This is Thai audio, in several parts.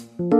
คุณ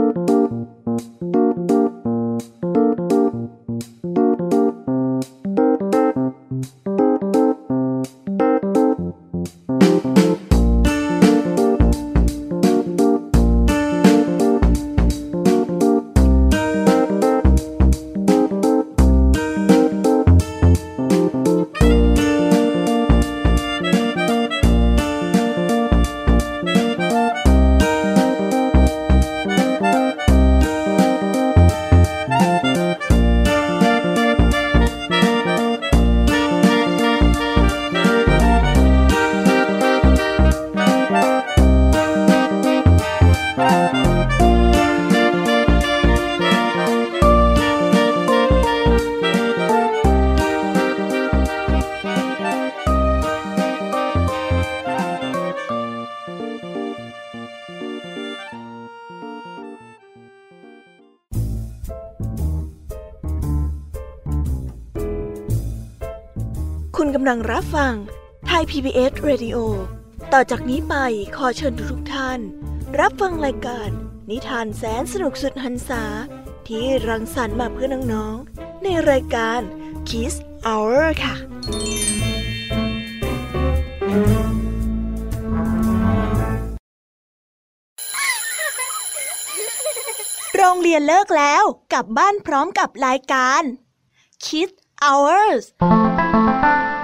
จากนี้ไปขอเชิญทุกท่าน รับฟังรายการ นิทานแสนสนุกสุดหันษา ที่รังสรรค์มาเพื่อน้องๆ ในรายการ Kiss Hour ค่ะ โรงเรียนเลิกแล้วกลับบ้านพร้อมกับรายการ Kids Hours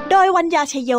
โดยวัญญาชยโย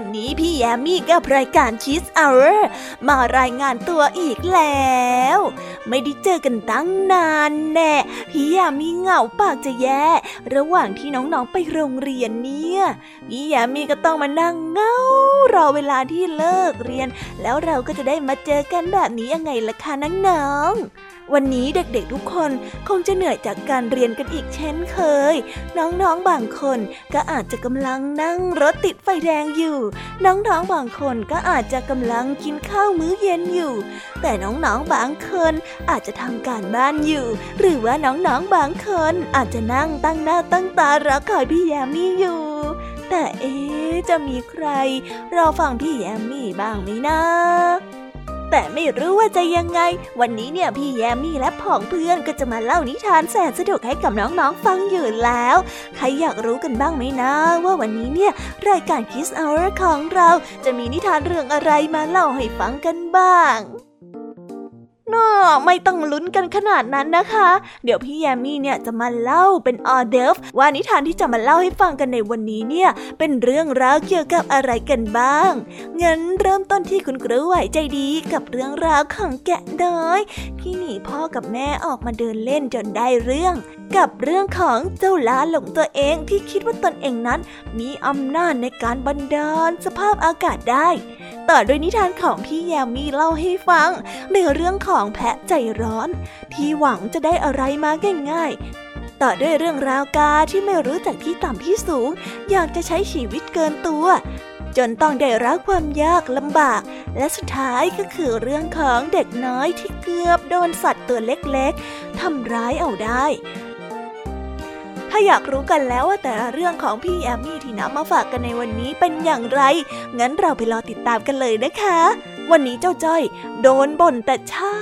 วันนี้พี่แยมมี่กับรายการชีสเอาร์มารายงานตัวอีกแล้ว ไม่ได้เจอกันตั้งนานแน่ พี่แยมมี่เหงาปากจะแย่ ระหว่างที่น้องๆไปโรงเรียนเนี่ย พี่แยมมี่ก็ต้องมานั่งเงารอเวลาที่เลิกเรียน แล้วเราก็จะได้มาเจอกันแบบนี้ยังไงล่ะคะน้องๆ วันนี้เด็กๆทุกคนคงจะเหนื่อยจากการเรียนกันอีกเช่นเคย น้องๆบางคนก็อาจจะกำลังนั่งรถติดไฟแดงอยู่ น้องๆบางคนก็อาจจะกำลังกินข้าวมื้อเย็นอยู่ แต่น้องๆบางคนอาจจะทำการบ้านอยู่ หรือว่าน้องๆบางคนอาจจะนั่งตั้งหน้าตั้งตารอคอยพี่แยมมี่อยู่แต่เอ๊จะมีใครรอฟังพี่แยมมี่บ้างไหมนะ แต่ไม่รู้ว่าจะยังไง วันนี้เนี่ยพี่แยมมี่และผองเพื่อนก็จะมาเล่านิทานแสนสนุกให้กับน้องๆฟังอยู่แล้ว ใครอยากรู้กันบ้างไหมนะ ว่าวันนี้เนี่ยรายการ Kiss Hour ของเราจะมีนิทานเรื่องอะไรมาเล่าให้ฟังกันบ้าง น่อไม่ต้องลุ้นกันขนาดนั้นนะคะ เดี๋ยวพี่แยมมี่เนี่ยจะมาเล่าเป็นออเดฟว่านิทานที่จะมาเล่าให้ฟังกันในวันนี้เนี่ยเป็นเรื่องราวเกี่ยวกับอะไรกันบ้าง งั้นเริ่มต้นที่คุณครูไหวใจดีกับเรื่องราวของแกะน้อย ที่หนีพ่อกับแม่ออกมาเดินเล่นจนได้เรื่อง กับเรื่องของเจ้าลาหลงตัวเองที่คิดว่าตนเองนั้น มีอำนาจในการบันดาลสภาพอากาศได้ ต่อด้วยนิทานของพี่แยมมี่เล่าให้ฟังในเรื่องของของแพะใจร้อน ที่หวังจะได้อะไรมาง่ายๆ ต่อด้วยเรื่องราวกาที่ไม่รู้จักที่ต่ำที่สูง อยากจะใช้ชีวิตเกินตัว จนต้องได้รับความยากลำบาก และสุดท้ายก็คือเรื่องของเด็กน้อยที่เกือบโดนสัตว์ตัวเล็กๆทำร้ายเอาได้ถ้าอยากรู้กันแล้วว่าแต่เรื่องของพี่แอมมี่ที่นำมาฝากกันในวันนี้เป็นอย่างไร งั้นเราไปรอติดตามกันเลยนะคะ วันนี้เจ้าจ้อยโดนบ่นแต่เช้า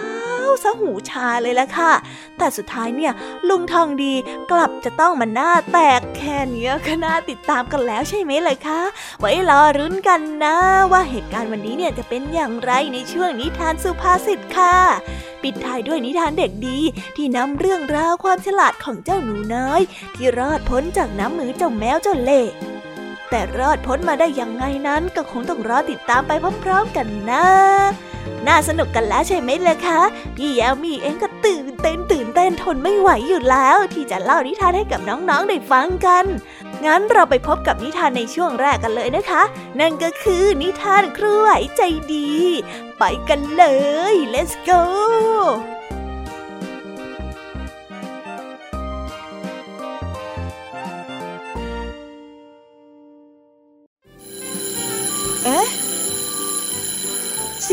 ซะหูชาเลยละค่ะ แต่สุดท้ายเนี่ย ลุงทองดีกลับจะต้องมาหน้าแตกแค่นี้ก็น่าติดตามกันแล้วใช่ไหมเลยคะ ไว้รอรุ้นกันนะ ว่าเหตุการณ์วันนี้เนี่ยจะเป็นอย่างไรในช่วงนิทานสุภาษิตค่ะ ปิดท้ายด้วยนิทานเด็กดี ที่นำเรื่องราวความฉลาดของเจ้าหนูน้อย ที่รอดพ้นจากน้ำมือเจ้าแมวเจ้าเล่ แต่รอดพ้นมาได้ยังไงนั้นก็คงต้องรอติดตามไปพร้อมๆกันนะ น่าสนุกกันแล้วใช่ไหมล่ะคะพี่แยมมีเองก็ตื่นเต้นตื่นเต้นทนไม่ไหวอยู่แล้ว ที่จะเล่านิทานให้กับน้องๆได้ฟังกัน งั้นเราไปพบกับนิทานในช่วงแรกกันเลยนะคะ นั่นก็คือนิทานครูไหวใจดี ไปกันเลย let's go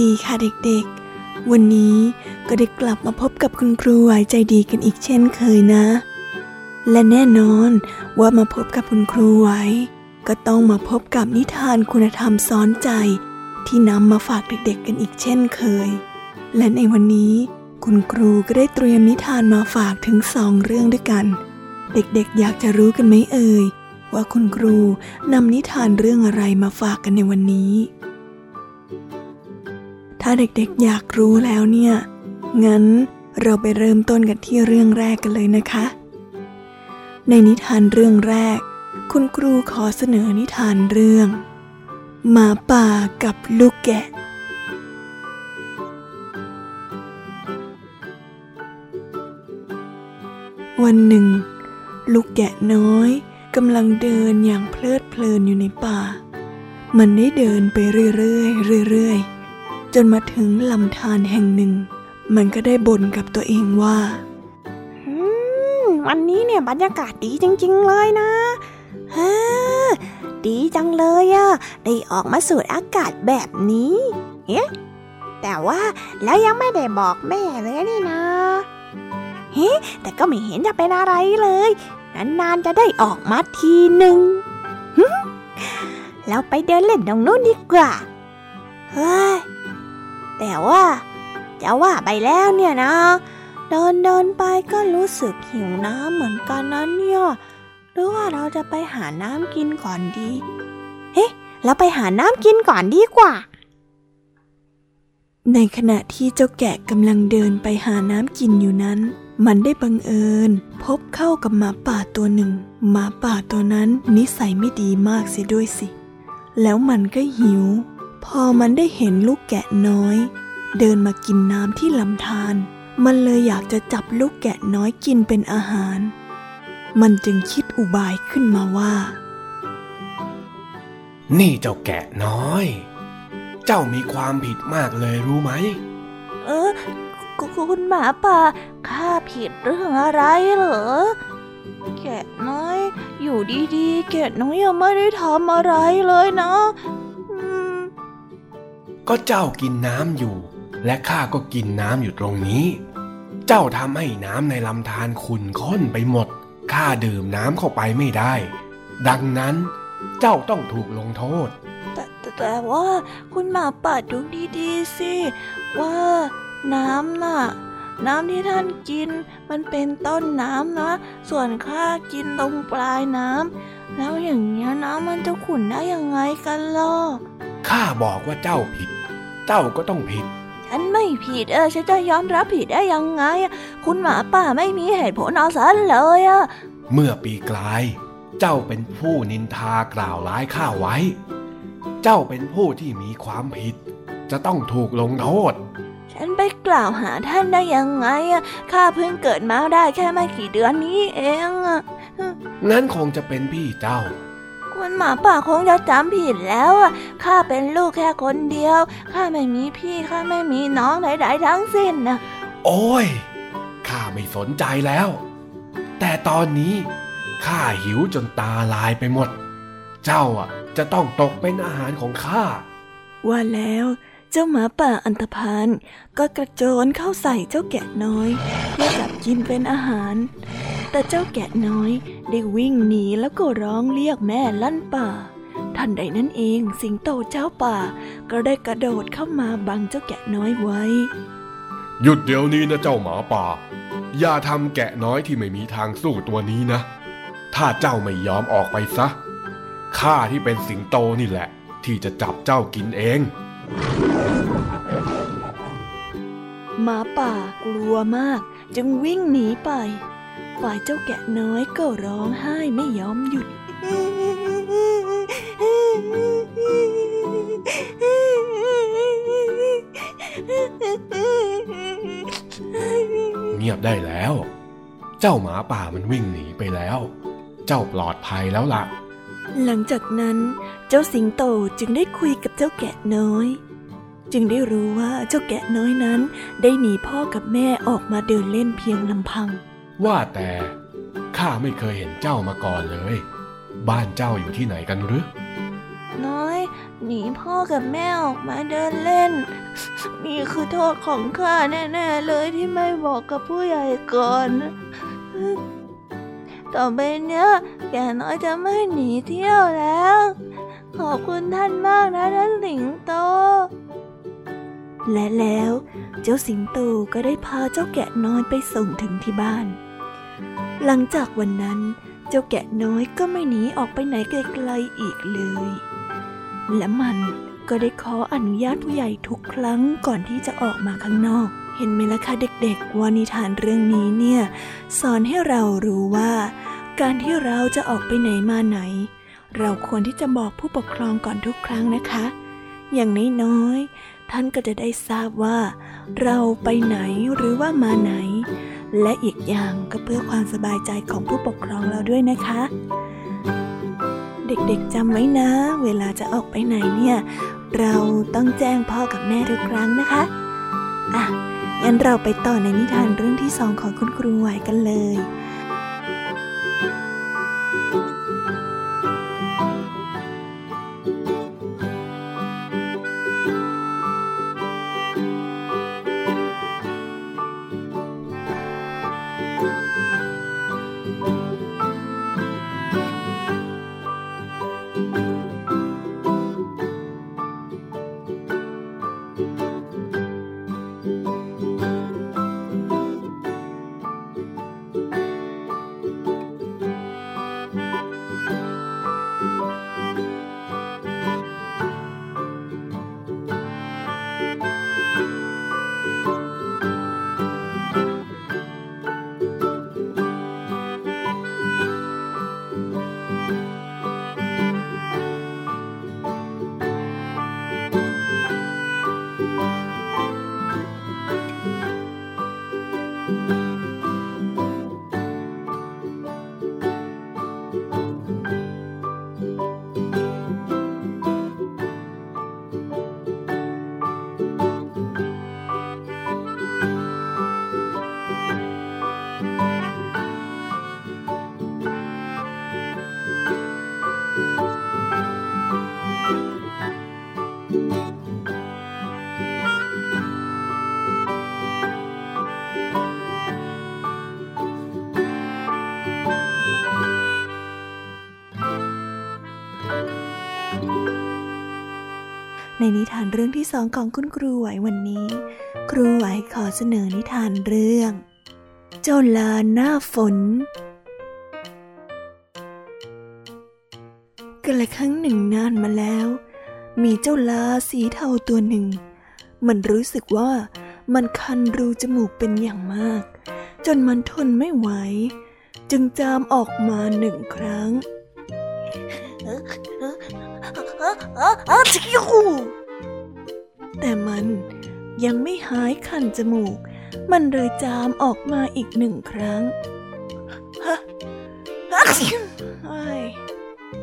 ดีค่ะเด็กๆ วันนี้ก็ได้กลับมาพบกับคุณครูไหวใจดีกันอีกเช่นเคยนะ และแน่นอนว่ามาพบกับคุณครูไหวก็ต้องมาพบกับนิทานคุณธรรมสอนใจ ที่นำมาฝากเด็กๆ กันอีกเช่นเคย และในวันนี้คุณครูก็ได้เตรียมนิทานมาฝากถึงสองเรื่องด้วยกัน เด็กๆ อยากจะรู้กันไหมเอ่ยว่าคุณครูนำนิทานเรื่องอะไรมาฝากกันในวันนี้ ถ้าเด็กๆอยากรู้แล้วเนี่ย งั้นเราไปเริ่มต้นกันที่เรื่องแรกกันเลยนะคะ ในนิทานเรื่องแรก คุณครูขอเสนอนิทานเรื่อง หมาป่ากับลูกแกะ วันหนึ่ง ลูกแกะน้อยกำลังเดินอย่างเพลิดเพลินอยู่ในป่า มันได้เดินไปเรื่อยๆเรื่อยๆ จนมาถึงลำธารแห่งหนึ่ง มันก็ได้บ่นกับตัวเองว่าวันนี้เนี่ยบรรยากาศดีจริง ๆ เลยนะฮะดีจังเลยอะได้ออกมาสูดอากาศแบบนี้เฮ้แต่ว่าแล้วยังไม่ได้บอกแม่เลยนี่นะเฮ้แต่ก็ไม่เห็นจะเป็นอะไรเลย นานๆจะได้ออกมาทีหนึ่งแล้วไปเดินเล่นตรงนู้นดีกว่าเฮ้ย แต่ว่าจะว่าไปแล้วเนี่ยนะ เดินเดินไปก็รู้สึกหิวน้ำเหมือนกันนะเนี่ยหรือว่าเราจะไปหาน้ำกินก่อนดี เฮ้เราไปหาน้ำกินก่อนดีกว่า ในขณะที่เจ้าแกะกำลังเดินไปหาน้ำกินอยู่นั้น มันได้บังเอิญ พบเข้ากับหมาป่าตัวหนึ่ง หมาป่าตัวนั้นนิสัยไม่ดีมากเสียด้วยสิ แล้วมันก็หิว พอมันได้เห็นลูกแกะน้อย เดินมากินน้ำที่ลำธารมันเลยอยากจะจับลูกแกะน้อยกินเป็นอาหาร มันจึงคิดอุบายขึ้นมาว่า นี่เจ้าแกะน้อย เจ้ามีความผิดมากเลยรู้ไหม เออคุณหมาป่าข้าผิดเรื่องอะไรเหรอ แกะน้อย อยู่ดีๆ แกะน้อยยังไม่ได้ทำอะไรเลยนะ ก็เจ้ากินน้ำอยู่ และข้าก็กินน้ำอยู่ตรงนี้ เจ้าทำให้น้ำในลำธารขุ่นข้นไปหมด ข้าดื่มน้ำเข้าไปไม่ได้ ดังนั้นเจ้าต้องถูกลงโทษ แต่แต่ว่าคุณหมาป่าดูดีๆสิ ว่าน้ำน่ะน้ำที่ท่านกินมันเป็นต้นน้ำนะ ส่วนข้ากินตรงปลายน้ำแล้วอย่างเงี้ยน้ำมันจะขุ่นได้ยังไงกันล่ะข้าบอกว่าเจ้าผิด เจ้าก็ต้องผิด ฉันไม่ผิดเออฉันจะยอมรับผิดได้ยังไง คุณหมาป่าไม่มีเหตุผลเอาซะเลยอะเมื่อปีกลาย เจ้าเป็นผู้นินทากล่าวร้ายข้าไว้ เจ้าเป็นผู้ที่มีความผิด จะต้องถูกลงโทษ ฉันไปกล่าวหาท่านได้ยังไงอะข้าเพิ่งเกิดมาได้แค่ไม่กี่เดือนนี้เองอะงั้นคงจะเป็นพี่เจ้า คุณหมาป่าคงจะจำผิดแล้วอะข้าเป็นลูกแค่คนเดียว ข้าไม่มีพี่ ข้าไม่มีน้องใดๆทั้งสิ้นนะ โอ้ย ข้าไม่สนใจแล้ว แต่ตอนนี้ข้าหิวจนตาลายไปหมด เจ้าอะจะต้องตกเป็นอาหารของข้า ว่าแล้วเจ้าหมาป่าอันธพาลก็กระโจนเข้าใส่เจ้าแกะน้อย เพื่อจับกินเป็นอาหาร แต่เจ้าแกะน้อยได้วิ่งหนีแล้วก็ร้องเรียกแม่ลั่นป่า ทันใดนั้นเองสิงโตเจ้าป่า ก็ได้กระโดดเข้ามาบังเจ้าแกะน้อยไว้ หยุดเดี๋ยวนี้นะเจ้าหมาป่า อย่าทำแกะน้อยที่ไม่มีทางสู้ตัวนี้นะ ถ้าเจ้าไม่ยอมออกไปซะข้าที่เป็นสิงโตนี่แหละ ที่จะจับเจ้ากินเอง หมาป่ากลัวมากจึงวิ่งหนีไป ฝ่ายเจ้าแกะน้อยก็ร้องไห้ไม่ยอมหยุด เงียบได้แล้ว เจ้าหมาป่ามันวิ่งหนีไปแล้ว เจ้าปลอดภัยแล้วล่ะ หลังจากนั้นเจ้าสิงโตจึงได้คุยกับเจ้าแกะน้อย จึงได้รู้ว่าเจ้าแกะน้อยนั้น ได้หนีพ่อกับแม่ออกมาเดินเล่นเพียงลำพัง ว่าแต่ข้าไม่เคยเห็นเจ้ามาก่อนเลย บ้านเจ้าอยู่ที่ไหนกันหรือน้อย หนีพ่อกับแม่ออกมาเดินเล่น นี่คือโทษของข้าแน่ ๆ เลยที่ไม่บอกกับผู้ใหญ่ก่อน ต่อไปเนี้ยแกน้อยจะไม่หนีเที่ยวแล้ว ขอบคุณท่านมากนะท่านสิงโต และแล้วเจ้าสิงโตก็ได้พาเจ้าแกะน้อยไปส่งถึงที่บ้าน หลังจากวันนั้น เจ้าแกะน้อยก็ไม่หนีออกไปไหนไกลๆอีกเลย และมันก็ได้ขออนุญาตผู้ใหญ่ทุกครั้งก่อนที่จะออกมาข้างนอก เห็นไหมล่ะคะเด็กๆว่านิทานเรื่องนี้เนี่ยสอนให้เรารู้ว่า การที่เราจะออกไปไหนมาไหน เราควรที่จะบอกผู้ปกครองก่อนทุกครั้งนะคะ อย่างน้อยๆท่านก็จะได้ทราบว่า เราไปไหนหรือว่ามาไหน และอีกอย่างก็เพื่อความสบายใจของผู้ปกครองเราด้วยนะคะเด็กๆจำไว้นะ เวลาจะออกไปไหนเนี่ย เราต้องแจ้งพ่อกับแม่ทุกครั้งนะคะ อะ งั้นเราไปต่อในนิทานเรื่องที่สองของคุณครูไหวกันเลย นนิทานเรื่องที่สองของคุณครูไหววันนี้ ครูไหวขอเสนอนิทานเรื่อง เจ้าลาหน้าฝนกันละครั้งหนึ่งนานมาแล้ว มีเจ้าลาสีเทาตัวหนึ่ง มันรู้สึกว่ามันคันรูจมูกเป็นอย่างมาก จนมันทนไม่ไหว จึงจามออกมาหนึ่งครั้งเออเออเออชิว แต่มันยังไม่หายคันจมูก มันเลยจามออกมาอีกหนึ่งครั้งฮะ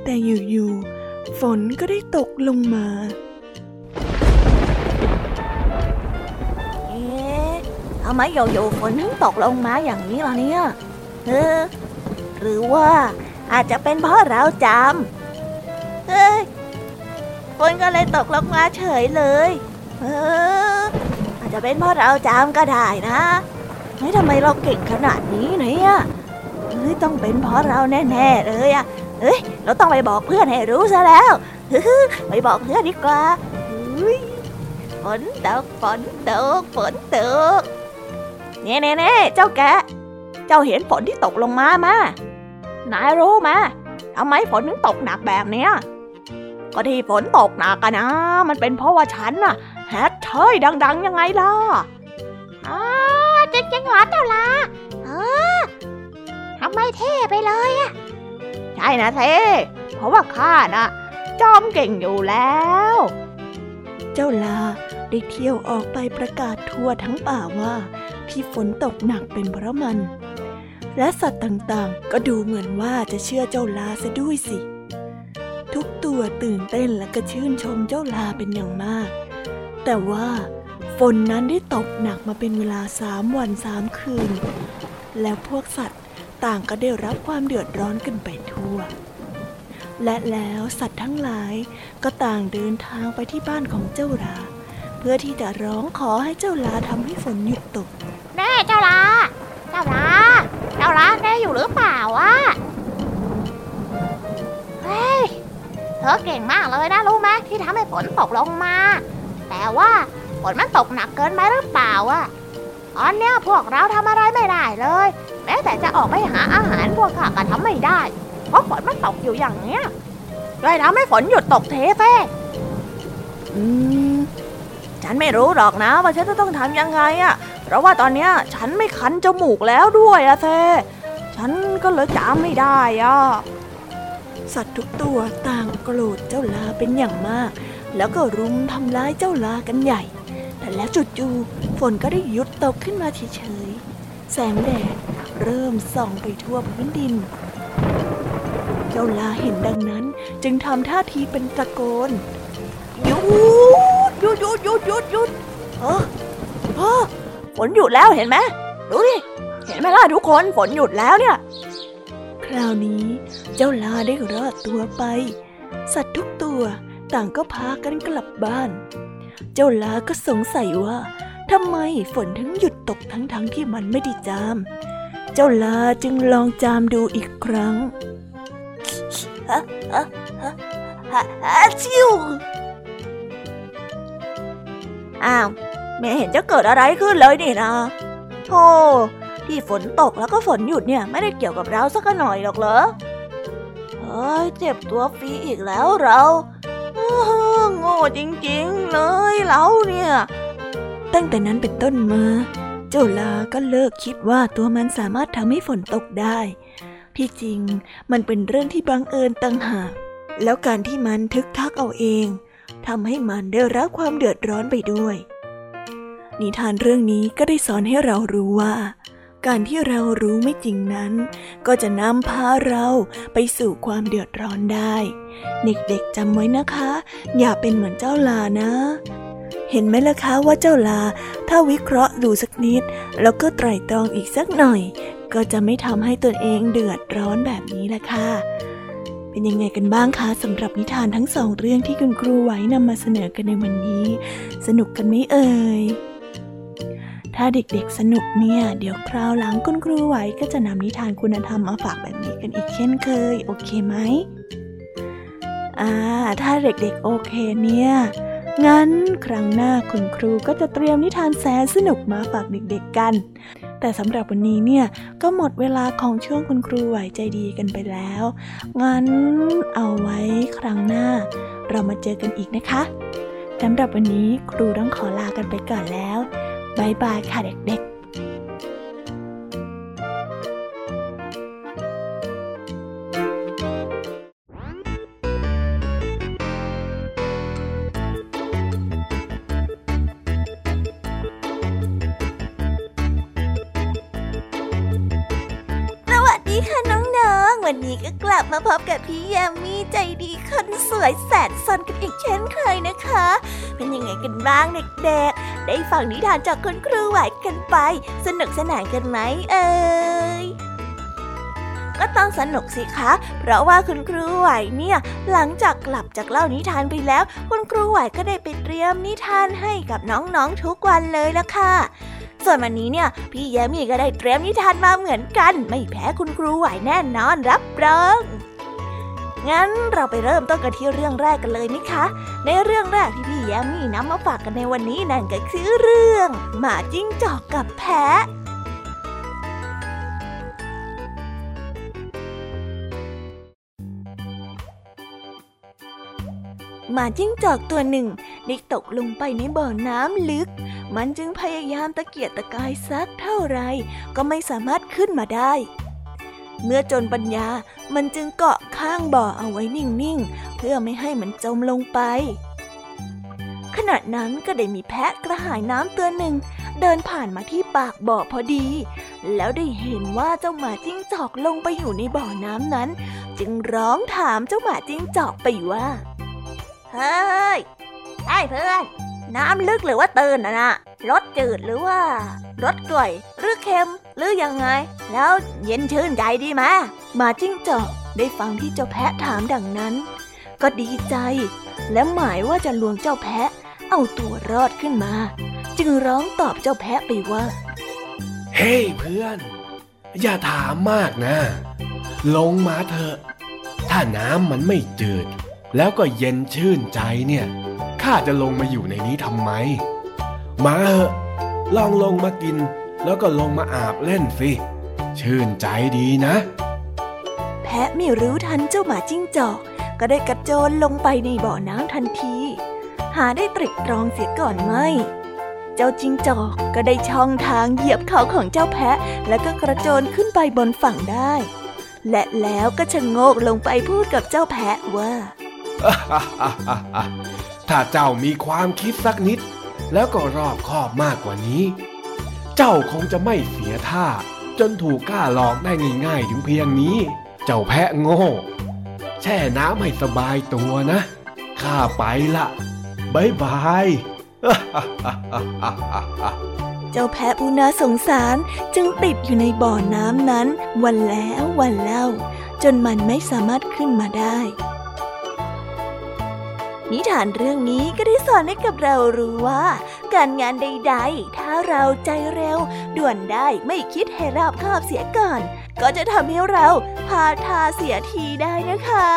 แต่อยู่ๆฝนก็ได้ตกลงมา เอ๊ทำไมอยู่ๆฝนถึงตกลงมาอย่างนี้ล่ะเนี่ยเออหรือว่าอาจจะเป็นเพราะเราจำเฮ้ยฝนก็เลยตกลงมาเฉยเลย เอออาจจะเป็นเพราะเราจำก็ได้นะเฮ้ยทำไมเราเก่งขนาดนี้เนี่ยเฮ้ยต้องเป็นเพราะเราแน่ๆเลยอะเฮ้ยเราต้องไปบอกเพื่อนให้รู้ซะแล้วไปบอกเพื่อนดีกว่าฝนตกฝนตกฝนตกเน่เน่เน่เจ้าแกเจ้าเห็นฝนที่ตกลงมามา นายรู้ไหมทำไมฝนถึงตกหนักแบบเนี้ยก็ที่ฝนตกหนักกันนะ มันเป็นเพราะว่าฉันน่ะ แฮทเชยดัง ๆ ยังไงล่ะอ๋อจริงๆเหรอเจ้าล่ะเออทำไมเท่ไปเลยอะใช่นะเท่เพราะว่าข้าน่ะ จอมเก่งอยู่แล้ว เจ้าลาได้เที่ยวออกไปประกาศทั่วทั้งป่าว่า ที่ฝนตกหนักเป็นเพราะมัน และสัตว์ต่างๆ ก็ดูเหมือนว่าจะเชื่อเจ้าลาซะด้วยสิ ทุกตัวตื่นเต้นและก็ชื่นชมเจ้าลาเป็นอย่างมาก แต่ว่าฝนนั้นได้ตกหนักมาเป็นเวลาสามวันสามคืน แล้วพวกสัตว์ต่างก็ได้รับความเดือดร้อนกันไปทั่ว และแล้วสัตว์ทั้งหลายก็ต่างเดินทางไปที่บ้านของเจ้าลา เพื่อที่จะร้องขอให้เจ้าลาทำให้ฝนหยุดตกแน่เจ้าลา เจ้าลา เจ้าลาแน่อยู่หรือเปล่าวะเฮ้ยเธอเก่งมากเลยนะรู้ไหมที่ทำให้ฝนตกลงมา แต่ว่าฝนมันตกหนักเกินไปหรือเปล่าอะตอนเนี้ยพวกเราทำอะไรไม่ได้เลย แม้แต่จะออกไปหาอาหารพวกข้าก็ทำไม่ได้ เพราะฝนมันตกอยู่อย่างเนี้ยเลยทำให้ฝนหยุดตกเทเฟ่อืมฉันไม่รู้หรอกนะ ว่าฉันจะต้องทำยังไงอะเพราะว่าตอนเนี้ยฉันไม่คันจมูกแล้วด้วยอะเซฉันก็เลยจำไม่ได้อะสัตว์ทุกตัวต่างโกรธเจ้าลาเป็นอย่างมาก แล้วก็รุมทำร้ายเจ้าลากันใหญ่ แต่แล้วจู่ๆฝนก็ได้หยุดตกขึ้นมาเฉยๆ แสงแดดเริ่มส่องไปทั่วพื้นดิน เจ้าลาเห็นดังนั้น จึงทำท่าทีเป็นตะโกนหยุดหยุดหยุดหยุดหยุดหยุดเออเออฝนหยุดแล้วเห็นไหมดูดิเห็นไหมล่ะทุกคนฝนหยุดแล้วเนี่ย คราวนี้เจ้าลาได้รอดตัวไป สัตว์ทุกตัว ต่างก็พากันกลับบ้าน เจ้าลาก็สงสัยว่าทำไมฝนถึงหยุดตกทั้งๆทที่มันไม่ได้จาม เจ้าลาจึงลองจามดูอีกครั้งฮะฮะฮะฮะชิวอ้าวไม่เห็นจะเกิดอะไรขึ้นเลยนี่นะโธ่ที่ฝนตกแล้วก็ฝนหยุดเนี่ยไม่ได้เกี่ยวกับเราสักหน่อยหรอกเหรอ เฮ้ยเจ็บตัวฟรีอีกแล้วเรา โง่จริงๆเลยเราเนี่ย ตั้งแต่นั้นเป็นต้นมา เจ้าลาก็เลิกคิดว่าตัวมันสามารถทำให้ฝนตกได้ ที่จริงมันเป็นเรื่องที่บังเอิญต่างหาก แล้วการที่มันทึกทักเอาเองทำให้มันได้รับความเดือดร้อนไปด้วย นิทานเรื่องนี้ก็ได้สอนให้เรารู้ว่า การที่เรารู้ไม่จริงนั้น ก็จะนำพาเราไปสู่ความเดือดร้อนได้ เด็กๆจำไว้นะคะ อย่าเป็นเหมือนเจ้าลานะ เห็นไหมล่ะคะว่าเจ้าลา ถ้าวิเคราะห์ดูสักนิด แล้วก็ไตร่ตรองอีกสักหน่อย ก็จะไม่ทำให้ตนเองเดือดร้อนแบบนี้ละค่ะเป็นยังไงกันบ้างคะสำหรับนิทานทั้งสองเรื่องที่คุณครูไหวนำมาเสนอกันในวันนี้ สนุกกันไหมเอ่ย ถ้าเด็กๆสนุกเนี่ย เดี๋ยวคราวหลังคุณครูไหวก็จะนำนิทานคุณธรรมมาฝากแบบนี้กันอีกเช่นเคย โอเคไหมอ่า ถ้าเด็กๆโอเคเนี่ย งั้นครั้งหน้าคุณครูก็จะเตรียมนิทานแสนสนุกมาฝากเด็กๆกัน แต่สำหรับวันนี้เนี่ยก็หมดเวลาของช่วงคุณครูไหวใจดีกันไปแล้ว งั้นเอาไว้ครั้งหน้า เรามาเจอกันอีกนะคะสำหรับวันนี้ครูต้องขอลากันไปก่อนแล้ว บายบายค่ะเด็กๆวันนี้ก็กลับมาพบกับพี่แยมมีใจดีคนสวยแสนซนกันอีกเช่นเคยนะคะ เป็นยังไงกันบ้างเด็กๆ ได้ฟังนิทานจากคุณครูไหวกันไป สนุกสนานกันไหมเอ่ยก็ต้องสนุกสิคะ เพราะว่าคุณครูไหวเนี่ย หลังจากกลับจากเล่านิทานไปแล้ว คุณครูไหวก็ได้ไปเตรียมนิทานให้กับน้องๆทุกวันเลยละค่ะ ส่วนวันนี้เนี่ย พี่แยมี่ก็ได้เตรียมนิทานมาเหมือนกัน ไม่แพ้คุณครูไหวแน่นอนรับรอง งั้นเราไปเริ่มต้นกันที่เรื่องแรกกันเลยนะคะ ในเรื่องแรกที่พี่แยมี่นำมาฝากกันในวันนี้นั่นก็คือเรื่อง หมาจิ้งจอกกับแพะหมาจิ้งจอกตัวหนึ่งได้ตกลงไปในบ่อน้ำลึก มันจึงพยายามตะเกียกตะกายสักเท่าไร ก็ไม่สามารถขึ้นมาได้ เมื่อจนปัญญามันจึงเกาะข้างบ่อเอาไว้นิ่งๆ เพื่อไม่ให้มันจมลงไป ขณะนั้นก็ได้มีแพะกระหายน้ำตัวหนึ่ง เดินผ่านมาที่ปากบ่อพอดี แล้วได้เห็นว่าเจ้าหมาจิ้งจอกลงไปอยู่ในบ่อน้ำนั้น จึงร้องถามเจ้าหมาจิ้งจอกไปว่า เฮ้ยไอ้เพื่อน น้ำลึกหรือว่าตื่นนะนะรสจืดหรือว่ารสกร่อยหรือเค็ม หรือยังไง แล้วเย็นชื่นใจดีไหมหมาจิ้งจอกได้ฟังที่เจ้าแพะถามดังนั้น ก็ดีใจ และหมายว่าจะลวงเจ้าแพะ เอาตัวรอดขึ้นมา จึงร้องตอบเจ้าแพะไปว่า เฮ้ยเพื่อน อย่าถามมากนะ ลงมาเถอะ ถ้าน้ำมันไม่จืด แล้วก็เย็นชื่นใจเนี่ยข้าจะลงมาอยู่ในนี้ทำไม มาเถอะลองลงมากิน แล้วก็ลงมาอาบเล่นสิ ชื่นใจดีนะ แพะไม่รู้ทันเจ้าหมาจิ้งจอก ก็ได้กระโจนลงไปในบ่อน้ำทันที หาได้ตริกตรองเสียก่อนไหม เจ้าจิ้งจอกก็ได้ช่องทางเหยียบเขาของเจ้าแพะ แล้วก็กระโจนขึ้นไปบนฝั่งได้ และแล้วก็ชะโงกลงไปพูดกับเจ้าแพะว่า ถ้าเจ้ามีความคิดสักนิด แล้วก็รอบคอบมากกว่านี้ เจ้าคงจะไม่เสียท่า จนถูกกล้าหลอกได้ง่ายๆถึงเพียงนี้ เจ้าแพะโง่ แช่น้ำให้สบายตัวนะ ข้าไปละบายบาย เจ้าแพะผู้น่าสงสารจึงติดอยู่ในบ่อน้ำนั้น วันแล้ววันเล่า จนมันไม่สามารถขึ้นมาได้ นิทานเรื่องนี้ก็ได้สอนให้กับเรารู้ว่า การงานใดๆ ถ้าเราใจเร็ว ด่วนได้ไม่คิดให้รอบคอบเสียก่อน ก็จะทำให้เราพาทาเสียทีได้นะคะ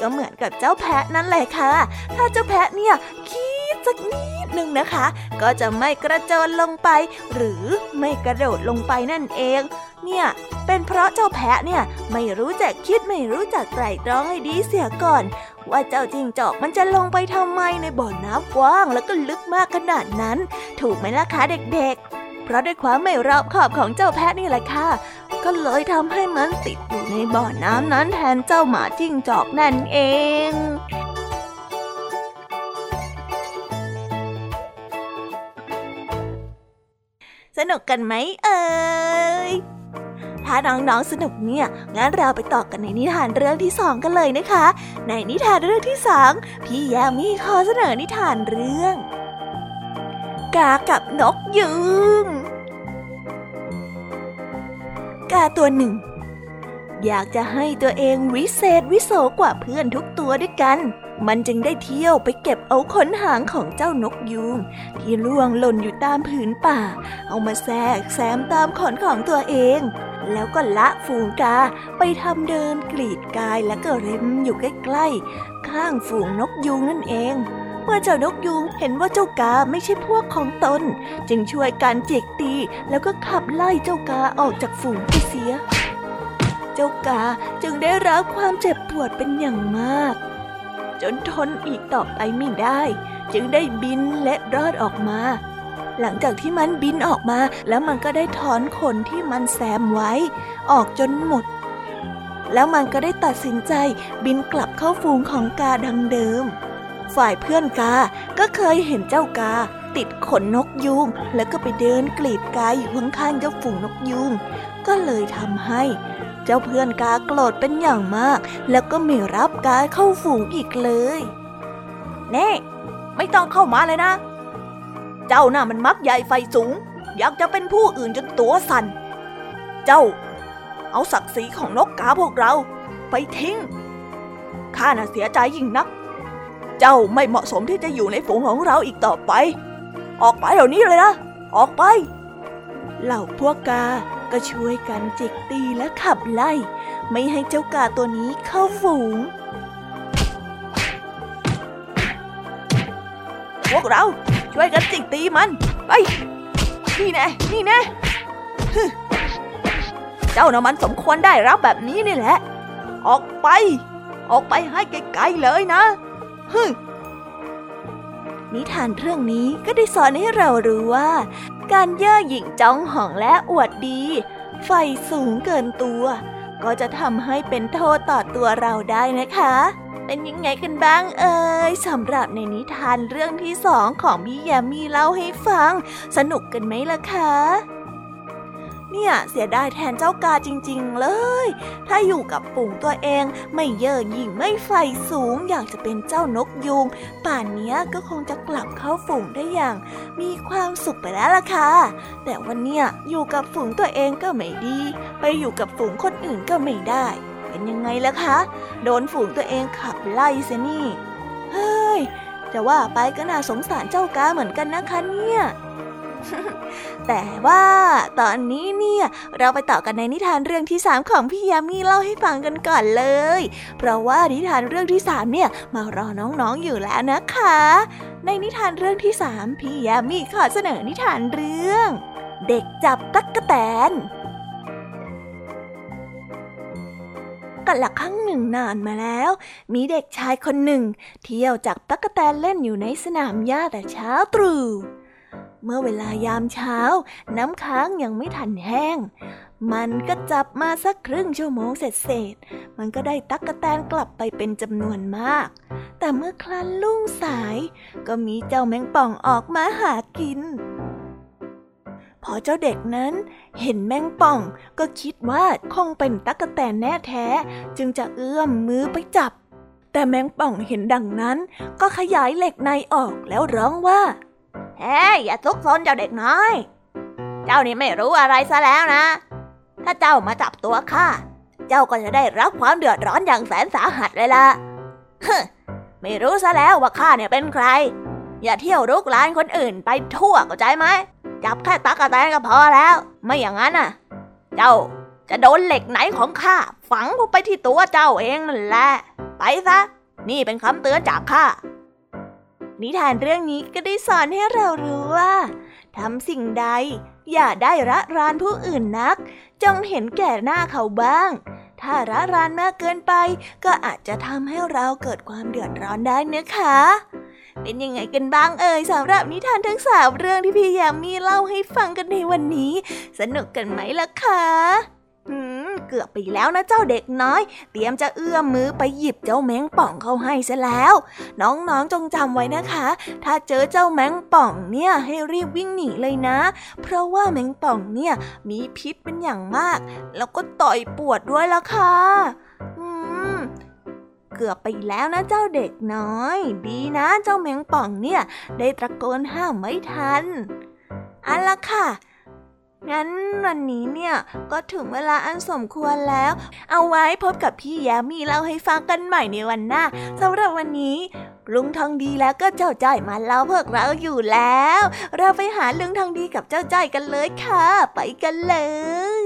ก็เหมือนกับเจ้าแพะนั่นแหละค่ะ ถ้าเจ้าแพะเนี่ยคิดสักนิดหนึ่งนะคะ ก็จะไม่กระโจนลงไป หรือไม่กระโดดลงไปนั่นเอง เนี่ย เป็นเพราะเจ้าแพะเนี่ยไม่รู้จักคิดไม่รู้จักไตร่ตรองให้ดีเสียก่อน ว่าเจ้าจิงจอกมันจะลงไปทำไมในบ่อน้ำกว้างแล้วก็ลึกมากขนาดนั้น ถูกไหมล่ะคะเด็กๆ เพราะด้วยความไม่รอบคอบของเจ้าแพะนี่แหละค่ะก็เลยทำให้มันติดอยู่ในบ่อน้ำนั้นแทนเจ้าหมาจิ้งจอกนั่นเองสนุกกันไหมเอ่ย ถ้าน้องๆสนุกเนี่ย งั้นเราไปต่อกันในนิทานเรื่องที่สองกันเลยนะคะ ในนิทานเรื่องที่สองพี่ยามีขอเสนอนิทานเรื่อง กากับนกยุงกาตัวหนึ่ง อยากจะให้ตัวเองวิเศษวิโสกว่าเพื่อนทุกตัวด้วยกัน มันจึงได้เที่ยวไปเก็บเอาขนหางของเจ้านกยูงที่ร่วงหล่นอยู่ตามผืนป่า เอามาแทรกแซมตามขนของตัวเอง แล้วก็ละฝูงกาไปทำเดินกรีดกายและก็เร็มอยู่ใกล้ๆ ข้างฝูงนกยูงนั่นเองเมื่อเจ้านกยูงเห็นว่าเจ้ากาไม่ใช่พวกของตน จึงช่วยการจิกตีแล้วก็ขับไล่เจ้ากาออกจากฝูงไปเสีย เจ้ากาจึงได้รับความเจ็บปวดเป็นอย่างมาก จนทนอีกต่อไปไม่ได้ จึงได้บินและรอดออกมา หลังจากที่มันบินออกมา แล้วมันก็ได้ถอนขนที่มันแซมไว้ ออกจนหมด แล้วมันก็ได้ตัดสินใจบินกลับเข้าฝูงของกาดังเดิม ฝ่ายเพื่อนกา ก็เคยเห็นเจ้ากาติดขนนกยูงแล้วก็ไปเดินกรีดกายอยู่ข้างๆเจ้าฝูงนกยูงก็เลยทำให้ เจ้าเพื่อนกาโกรธเป็นอย่างมาก แล้วก็ไม่รับกาเข้าฝูงอีกเลย แน่ ไม่ต้องเข้ามาเลยนะ เจ้าน่ะมันมักใหญ่ไฟสูง อยากจะเป็นผู้อื่นจนตัวสัน่น เจ้า เอาศักดิ์ศรีของนกกาพวกเรา ไปทิ้ง ข้าน่ะเสียใจยิ่งนัก เจ้าไม่เหมาะสมที่จะอยู่ในฝูงของเราอีกต่อไป ออกไปเดี๋ยวนี้เลยนะ ออกไป เหล่าพวกกา ก็ช่วยกันจิกตีและขับไล่ ไม่ให้เจ้ากาตัวนี้เข้าฝูง พวกเราช่วยกันจิกตีมัน ไป นี่แน่นี่แน่เจ้าน่ะมันสมควรได้รับแบบนี้นี่แหละ ออกไป ออกไปให้ไกลๆเลยนะฮึ นิทานเรื่องนี้ก็ได้สอนให้เรารู้ว่า การเย่อหยิ่งจ้องหองและอวดดี ไฟสูงเกินตัว ก็จะทำให้เป็นโทษต่อตัวเราได้นะคะ เป็นยังไงกันบ้างเอ่ยสำหรับในนิทานเรื่องที่สองของพี่ยามีเล่าให้ฟัง สนุกกันไหมล่ะคะ เนี่ยเสียดายแทนเจ้ากาจริง ๆ เลย ถ้าอยู่กับฝูงตัวเองไม่เย่อหยิ่งไม่ไฟสูงอยากจะเป็นเจ้านกยูงป่านนี้ก็คงจะกลับเข้าฝูงได้อย่าง มีความสุขไปแล้วล่ะค่ะ แต่วันเนี้ยอยู่กับฝูงตัวเองก็ไม่ดี ไปอยู่กับฝูงคนอื่นก็ไม่ได้ เป็นยังไงล่ะคะ โดนฝูงตัวเองขับไล่เสียนี่ เฮ้ย จะว่าไปก็น่าสงสารเจ้ากาเหมือนกันนะคะเนี่ย แต่ว่าตอนนี้เนี่ยเราไปต่อกันในนิทานเรื่องที่สามของพี่ยามีเล่าให้ฟังกันก่อนเลย เพราะว่านิทานเรื่องที่สามเนี่ยมารอน้องๆอยู่แล้วนะคะ ในนิทานเรื่องที่สามพี่ยามีขอเสนอนิทานเรื่อง เด็กจับตั๊กแตนกันละครั้งหนึ่งนานมาแล้ว มีเด็กชายคนหนึ่ง เที่ยวจับตั๊กแตนเล่นอยู่ในสนามหญ้าแต่เช้าตรู่ เมื่อเวลายามเช้า น้ำค้างยังไม่ทันแห้ง มันก็จับมาสักครึ่งชั่วโมงเสร็จเสร็จ มันก็ได้ตั๊กแตนกลับไปเป็นจำนวนมาก แต่เมื่อคลันลุ่งสาย ก็มีเจ้าแมงป่องออกมาหากิน พอเจ้าเด็กนั้นเห็นแมงป่อง ก็คิดว่าคงเป็นตั๊กแตนแน่แท้ จึงจะเอื้อมมือไปจับ แต่แมงป่องเห็นดังนั้น ก็ขยายเหล็กในออกแล้วร้องว่า เฮ้ยอย่าซุกซนเจ้าเด็กน้อย เจ้านี่ไม่รู้อะไรซะแล้วนะ ถ้าเจ้ามาจับตัวข้า เจ้าก็จะได้รับความเดือดร้อนอย่างแสนสาหัสเลยล่ะฮึไม่รู้ซะแล้วว่าข้าเนี่ยเป็นใคร อย่าเที่ยวรุกรานคนอื่นไปทั่วเข้าใจไหม จับแค่ตักกะแตนก็พอแล้ว ไม่อย่างนั้นน่ะ เจ้าจะโดนเหล็กไหนของข้าฝังไปที่ตัวเจ้าเองนั่นแหละ ไปซะ นี่เป็นคำเตือนจากข้า นิทานเรื่องนี้ก็ได้สอนให้เรารู้ว่าทำสิ่งใด อย่าได้ระรานผู้อื่นนัก จงเห็นแก่หน้าเขาบ้าง ถ้าระรานมากเกินไป ก็อาจจะทำให้เราเกิดความเดือดร้อนได้นะคะเป็นยังไงกันบ้างเอ่ยสำหรับนิทานทั้งสามเรื่องที่พี่ยามีเล่าให้ฟังกันในวันนี้ สนุกกันไหมล่ะคะหืม เกือบไปแล้วนะเจ้าเด็กน้อย เตรียมจะเอื้อมมือไปหยิบเจ้าแมงป่องเข้าให้ซะแล้ว น้องๆจงจำไว้นะคะ ถ้าเจอเจ้าแมงป่องเนี่ยให้รีบวิ่งหนีเลยนะ เพราะว่าแมงป่องเนี่ยมีพิษเป็นอย่างมาก แล้วก็ต่อยปวดด้วยละค่ะอืมเกือบไปแล้วนะเจ้าเด็กน้อย ดีนะเจ้าแมงป่องเนี่ย ได้ตะโกนห้ามไม่ทันอันละค่ะ งั้นวันนี้เนี่ยก็ถึงเวลาอันสมควรแล้ว เอาไว้พบกับพี่แยามีเล่าให้ฟังกันใหม่ในวันหน้าสำหรับวันนี้ ลุงทองดีแล้วก็เจ้าจ้อยมาเล่าพวกเราอยู่แล้ว เราไปหาลุงทองดีกับเจ้าจ้อยกันเลยค่ะ ไปกันเลย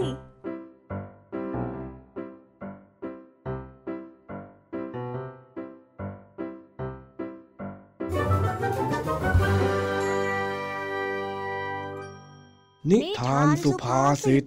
นิทานสุภาษิต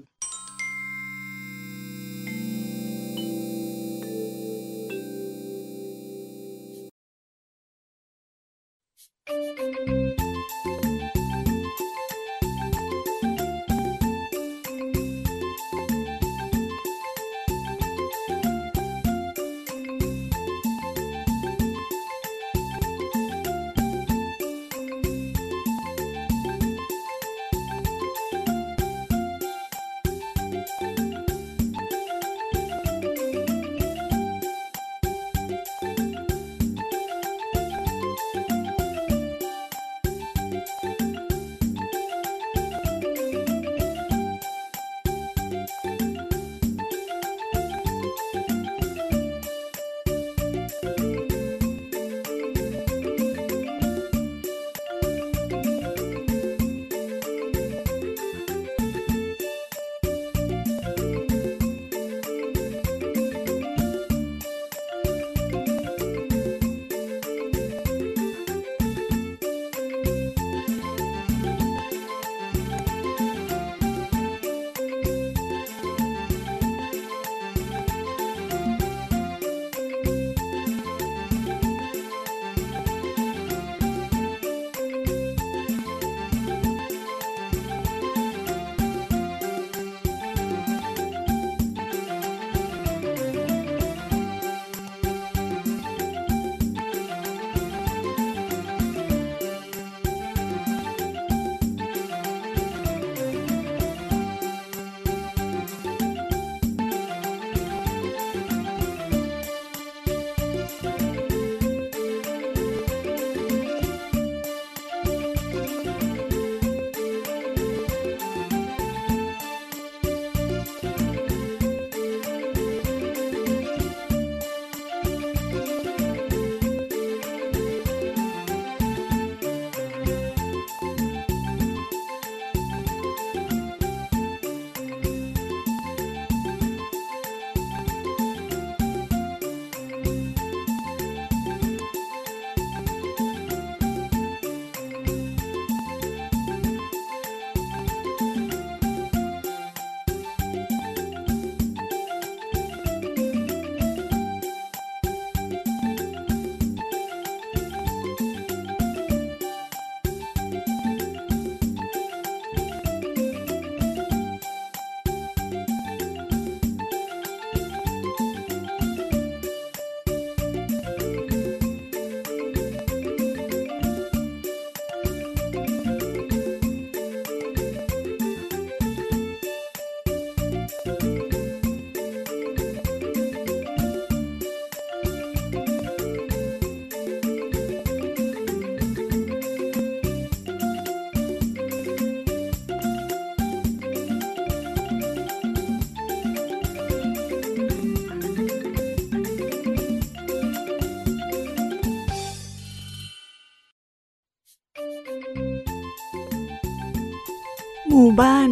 บ้าน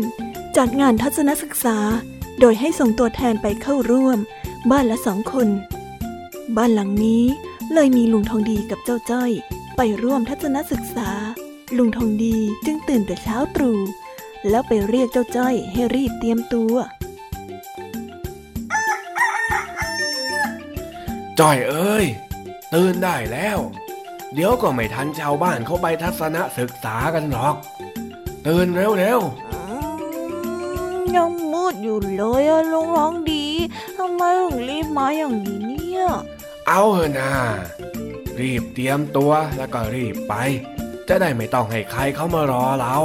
จัดงานทัศนศึกษา โดยให้ส่งตัวแทนไปเข้าร่วม บ้านละสองคน บ้านหลังนี้เลยมีลุงทองดีกับเจ้าจ้อย ไปร่วมทัศนศึกษา ลุงทองดีจึงตื่นแต่เช้าตรู่แล้วไปเรียกเจ้าจ้อยให้รีบเตรียมตัวจ้อยเอ้ย ตื่นได้แล้ว เดี๋ยวก็ไม่ทันชาวบ้านเขาไปทัศนศึกษากันหรอก ตื่นเร็วอืม ยังมืดอยู่เลยอะลุงร้องดีทำไมถึงรีบมาอย่างนี้เนี่ยๆเอาเถอะนารีบเตรียมตัวแล้วก็รีบไป จะได้ไม่ต้องให้ใครเข้ามารอเรา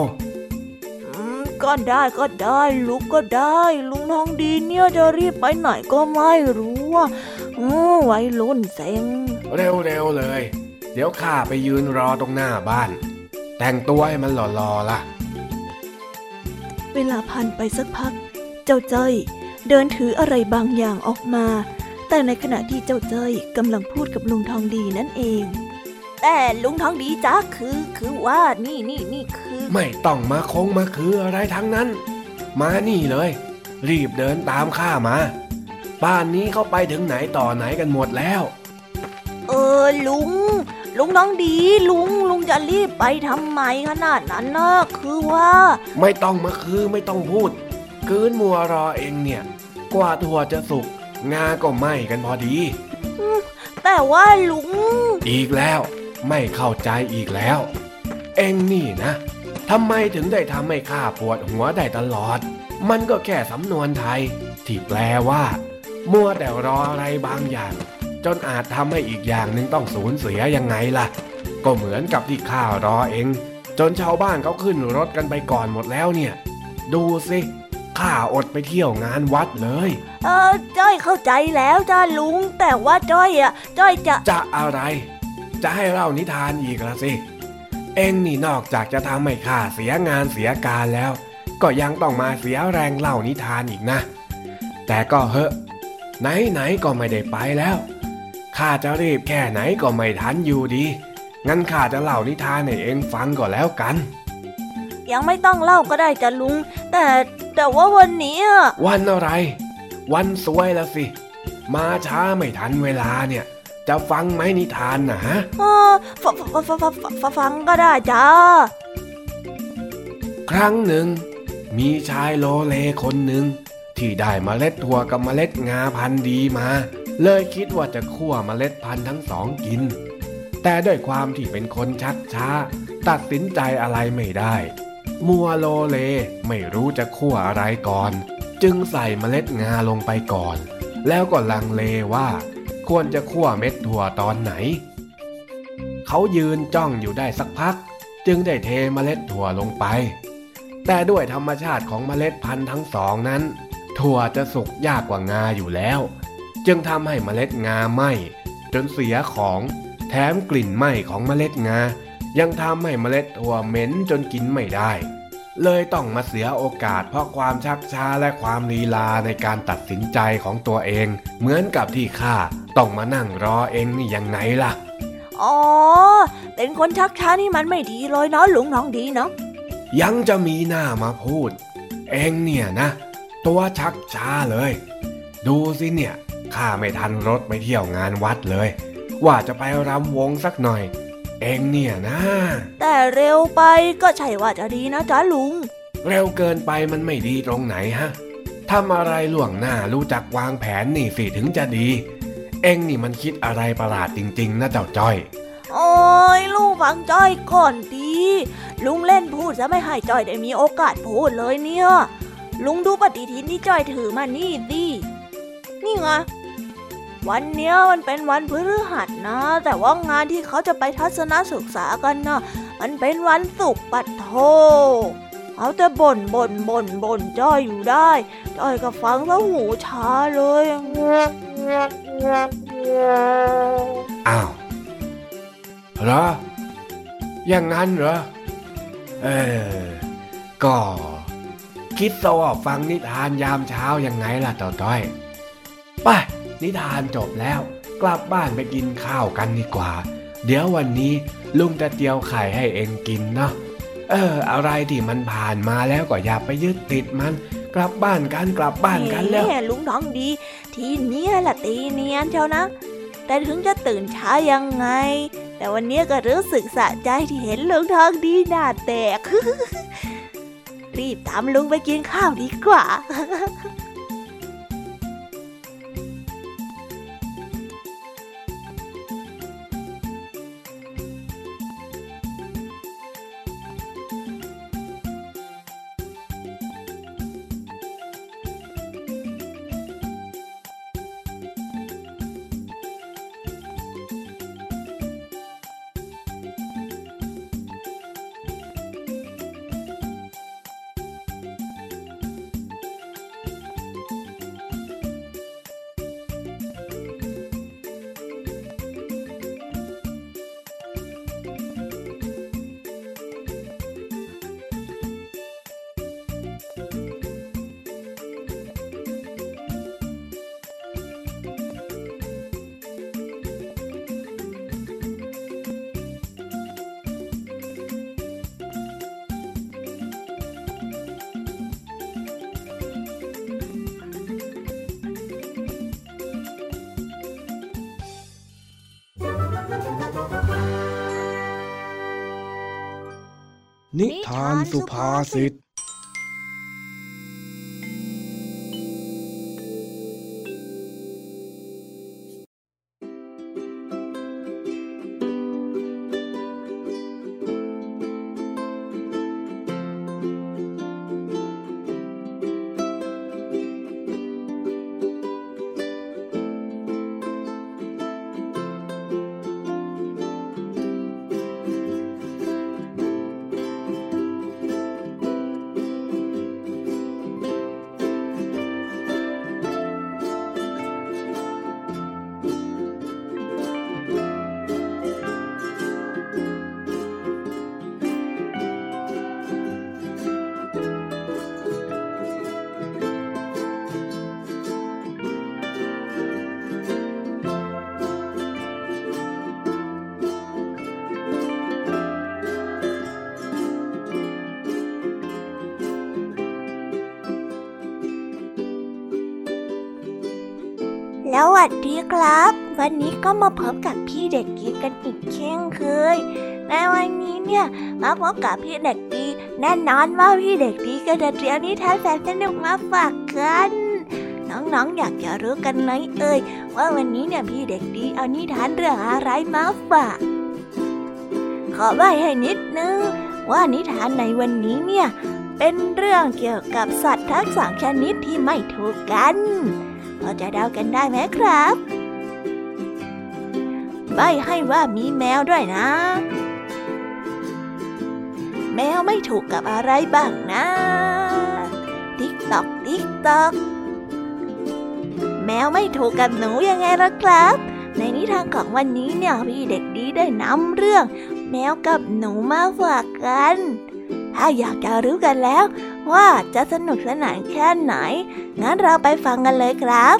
อืมก็ได้ก็ได้ลุกก็ได้ ลุงทองดีเนี่ยจะรีบไปไหนก็ไม่รู้อะอืมไว้รุ่นเซ็งเร็วๆเลย เดี๋ยวข้าไปยืนรอตรงหน้าบ้าน แต่งตัวให้มันหล่อๆล่ะ เวลาผ่านไปสักพัก เจ้าจ้อยเดินถืออะไรบางอย่างออกมา แต่ในขณะที่เจ้าจ้อยกำลังพูดกับลุงทองดีนั่นเอง แต่ลุงทองดีจ้าคือคือว่านี่นี่นี่คือ ไม่ต้องมาคงมาคืออะไรทั้งนั้น มานี่เลย รีบเดินตามข้ามาบ้านนี้เขาไปถึงไหนต่อไหนกันหมดแล้ว เออลุง ลุงน้องดีลุงลุงจะรีบไปทำไมขนาดนั้นนะคือว่า ไม่ต้องมาคือไม่ต้องพูดกืนมัวรอเองเนี่ย กว่าถั่วจะสุกงาก็ไหม้กันพอดี แต่ว่าลุง อีกแล้วไม่เข้าใจอีกแล้ว เองนี่นะทำไมถึงได้ทำให้ข้าปวดหัวได้ตลอด มันก็แค่สำนวนไทย ที่แปลว่า มัวแต่รออะไรบางอย่าง จนอาจทำให้อีกอย่างหนึ่งต้องสูญเสียยังไงล่ะ ก็เหมือนกับที่ข้ารอเอง จนชาวบ้านเขาขึ้นรถกันไปก่อนหมดแล้วเนี่ย ดูสิข้าอดไปเที่ยวงานวัดเลย เออจ้อยเข้าใจแล้วจ้าลุง แต่ว่าจ้อยอะ จ้อยจะจะอะไร จะให้เล่านิทานอีกละสิ เอ็งนี่นอกจากจะทำให้ข้าเสียงานเสียการแล้ว ก็ยังต้องมาเสียแรงเล่านิทานอีกนะ แต่ก็เหอะ ไหนๆก็ไม่ได้ไปแล้ว ข้าจะรีบแค่ไหนก็ไม่ทันอยู่ดี งั้นข้าจะเล่านิทานให้เอ็งฟังก็แล้วกัน ยังไม่ต้องเล่าก็ได้จ้าลุง แต่แต่ว่าวันนี้อะวันอะไร วันสวยละสิ มาช้าไม่ทันเวลาเนี่ย จะฟังไหมนิทานนะฮะเออฟฟฟฟฟฟฟังก็ได้จ้า ครั้งหนึ่ง มีชายโลเลคนหนึ่งที่ได้เมล็ดถั่วกับเมล็ดงาพันธุ์ดีมา เลยคิดว่าจะคั่วเมล็ดพันธุ์ทั้งสองกิน แต่ด้วยความที่เป็นคนชักช้า ตัดสินใจอะไรไม่ได้ มัวโลเลไม่รู้จะคั่วอะไรก่อน จึงใส่เมล็ดงาลงไปก่อน แล้วก็ลังเลว่า ควรจะคั่วเม็ดถั่วตอนไหน เขายืนจ้องอยู่ได้สักพัก จึงได้เทเมล็ดถั่วลงไป แต่ด้วยธรรมชาติของเมล็ดพันธุ์ทั้งสองนั้น ถั่วจะสุกยากกว่างาอยู่แล้ว จึงทำให้เมล็ดงาไหม้จนเสียของแถมกลิ่นไหม้ของเมล็ดงา ยังทำให้เมล็ดถั่วเหม็นจนกินไม่ได้ เลยต้องมาเสียโอกาสเพราะความชักช้าและความลีลาในการตัดสินใจของตัวเอง เหมือนกับที่ข้าต้องมานั่งรอเองนี่ยังไงล่ะ อ๋อ เป็นคนชักช้านี่มันไม่ดีเลยเนาะลุงน้องดีเนาะ ยังจะมีหน้ามาพูด เองเนี่ยนะ ตัวชักช้าเลย ดูสิเนี่ย ข้าไม่ทันรถไปเที่ยวงานวัดเลย ว่าจะไปรำวงสักหน่อย เองเนี่ยนะ แต่เร็วไปก็ใช่ว่าจะดีนะจ้าลุง เร็วเกินไปมันไม่ดีตรงไหนฮะทำอะไรล่วงหน้ารู้จักวางแผนนี่สิถึงจะดี เองนี่มันคิดอะไรประหลาดจริง ๆ นะเจ้าจ้อย โอ้ยลุงฟังจ้อยก่อนดีลุงเล่นพูดจะไม่ให้จ้อยได้มีโอกาสพูดเลยเนี่ย ลุงดูปฏิทินที่จ้อยถือมานี่ดินี่ไง วันเนี้ยมันเป็นวันพฤหัสนะ แต่ว่างานที่เขาจะไปทัศนศึกษากันนะมันเป็นวันศุกร์ปัดโทเอาแต่บ่นบ่นบ่นบ่นจ้อยอยู่ได้จ้อยก็ฟังแล้วหูช้าเลยอ้าวเหรออย่างนั้นเหรอเออก็คิดซะว่าฟังนิทานยามเช้ายังไงล่ะต่าต้อย ไป นิทานจบแล้ว กลับบ้านไปกินข้าวกันดีกว่า เดี๋ยววันนี้ลุงจะเจียวไข่ให้เองกินเนาะเออ อะไรที่มันผ่านมาแล้วก็อย่าไปยึดติดมัน กลับบ้านกันกลับบ้านกันแล้วลุงน้องดี ทีเนี้ยละตีเนียนเชียวนะ แต่ถึงจะตื่นช้ายังไง แต่วันนี้ก็รู้สึกสะใจที่เห็นลุงทองดีหน้าแตกรีบตามลุงไปกินข้าวดีกว่า สุภาษิต ครับ วันนี้ก็มาพบกับพี่เด็กดีกันอีกเช่นเคย ในวันนี้เนี่ยมาพบกับพี่เด็กดี แน่นอนว่าพี่เด็กดีก็จะเตรียมนิทานแสนสนุกมาฝากกัน น้องๆออยากจะรู้กันไหมเอ่ยว่าวันนี้เนี่ยพี่เด็กดีเอานิทานเรื่องอะไรมาฝาก ขอใบให้นิดนึงว่านิทานในวันนี้เนี่ยเป็นเรื่องเกี่ยวกับสัตว์ทั้งสองชนิดที่ไม่ถูกกันพอจะเดากันได้ไหมครับ ใบ้ให้ว่ามีแมวด้วยนะ แมวไม่ถูกกับอะไรบ้างนะ ติ๊กตอกติ๊กตอกแมวไม่ถูกกับหนูยังไงล่ะครับ ในนิทานของวันนี้เนี่ยพี่เด็กดีได้นำเรื่อง แมวกับหนูมาฝากกัน ถ้าอยากจะรู้กันแล้ว ว่าจะสนุกสนานแค่ไหน งั้นเราไปฟังกันเลยครับ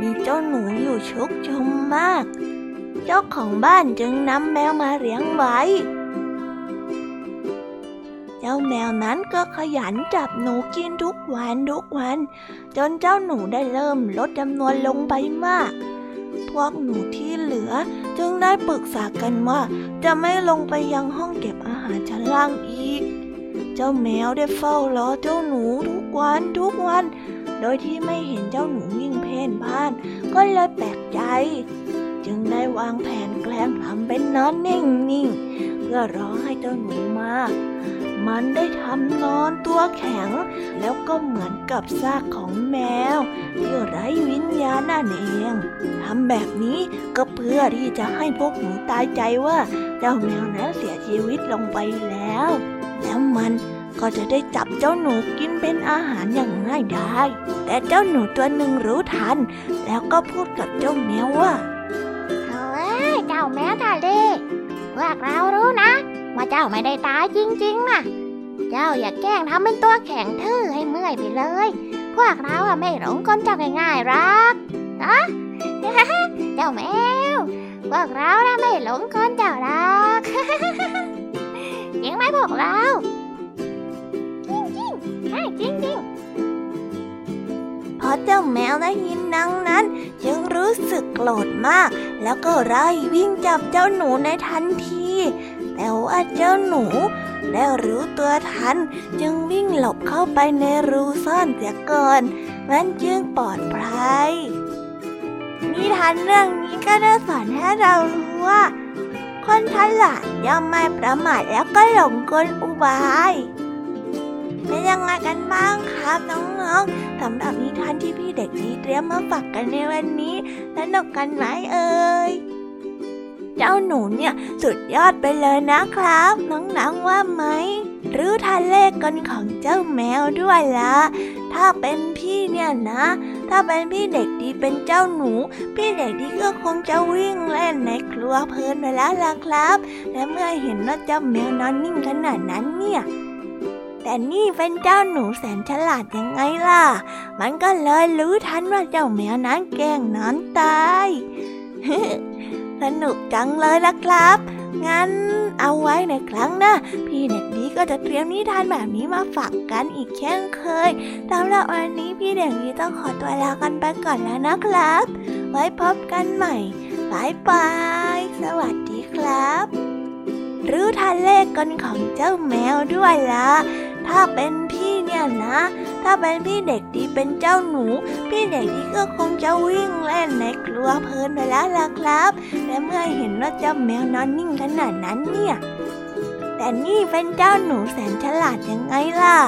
มีเจ้าหนูอยู่ชุกชุมมาก เจ้าของบ้านจึงนำแมวมาเลี้ยงไว้ เจ้าแมวนั้นก็ขยันจับหนูกินทุกวันทุกวัน จนเจ้าหนูได้เริ่มลดจำนวนลงไปมาก พวกหนูที่เหลือจึงได้ปรึกษากันว่าจะไม่ลงไปยังห้องเก็บอาหารชั้นล่างอีก เจ้าแมวได้เฝ้ารอเจ้าหนูทุกวันทุกวัน โดยที่ไม่เห็นเจ้าหนูวิ่ง เนพ่าน ก็เลยแปลกใจ จึงได้วางแผนแกล้งทำเป็นนอนนิ่งๆ เพื่อรอให้เจ้าหนูมา มันได้ทำนอนตัวแข็ง แล้วก็เหมือนกับซากของแมว ที่ไร้วิญญาณนั่นเองทำแบบนี้ก็เพื่อที่จะให้พวกหนูตายใจว่าเจ้าแมวนั้นเสียชีวิตลงไปแล้ว แล้วมัน ก็จะได้จับเจ้าหนูกินเป็นอาหารอย่างง่ายดายแต่เจ้าหนูตัวหนึ่งรู้ทัน แล้วก็พูดกับเจ้าแมวว่าเฮ้ยเจ้าแมวทะเลพวกเรารู้นะ ว่าเจ้าไม่ได้ตายจริงๆนะเจ้าอย่าแกล้งทำเป็นตัวแข็งทื่อให้เมื่อยไปเลย พวกเราอะไม่หลงกลเจ้าง่ายๆรักนะเจ้าแมว พวกเรานะไม่หลงกลเจ้ารักจริงไหมพวกเรา ใช่จริงจริงพอเจ้าแมวได้ยินดังนั้น จึงรู้สึกโกรธมาก แล้วก็ไล่วิ่งจับเจ้าหนูในทันที แต่ว่าเจ้าหนูได้รู้ตัวทัน จึงวิ่งหลบเข้าไปในรูซ่อนเสียก่อนมันจึงปลอดภัยนิทานเรื่องนี้ก็ได้สอนให้เรารู้ว่า คนฉลาดย่อมไม่ประมาทแล้วก็หลงกลอุบาย เป็นยังไงกันบ้างครับน้องๆสำหรับนิทานที่พี่เด็กดีเตรียมมาฝากกันในวันนี้สนุกกันไหมเอ่ยเจ้าหนูเนี่ยสุดยอดไปเลยนะครับ น้องๆว่าไหมหรือทันเลขกันของเจ้าแมวด้วยละถ้าเป็นพี่เนี่ยนะ ถ้าเป็นพี่เด็กดีเป็นเจ้าหนู พี่เด็กดีก็คงจะวิ่งเล่นในครัวเพลินไปแล้วล่ะครับ และเมื่อเห็นว่าเจ้าแมวนอนนิ่งขนาดนั้นเนี่ย แต่นี่เป็นเจ้าหนูแสนฉลาดยังไงล่ะ มันก็เลยรู้ทันว่าเจ้าแมวนั้นแกล้งนอนตายสนุกจังเลยละครับ งั้นเอาไว้ในครั้งหน้าพี่เด็กดีก็จะเตรียมนิทานแบบนี้มาฝากกันอีกเช่นเคยสำหรับวันนี้พี่เด็กดีต้องขอตัวลากันไปก่อนแล้วนะครับ ไว้พบกันใหม่บายบาย สวัสดีครับ รู้ทันเลขกันของเจ้าแมวด้วยล่ะ ถ้าเป็นพี่เนี่ยนะ ถ้าเป็นพี่เด็กดีเป็นเจ้าหนู พี่เด็กดีก็คงจะวิ่งเล่นในครัวเพลินไปแล้วล่ะครับและเมื่อเห็นว่าเจ้าแมวนอนนิ่งขนาดนั้นเนี่ยแต่นี่เป็นเจ้าหนูแสนฉลาดยังไงล่ะ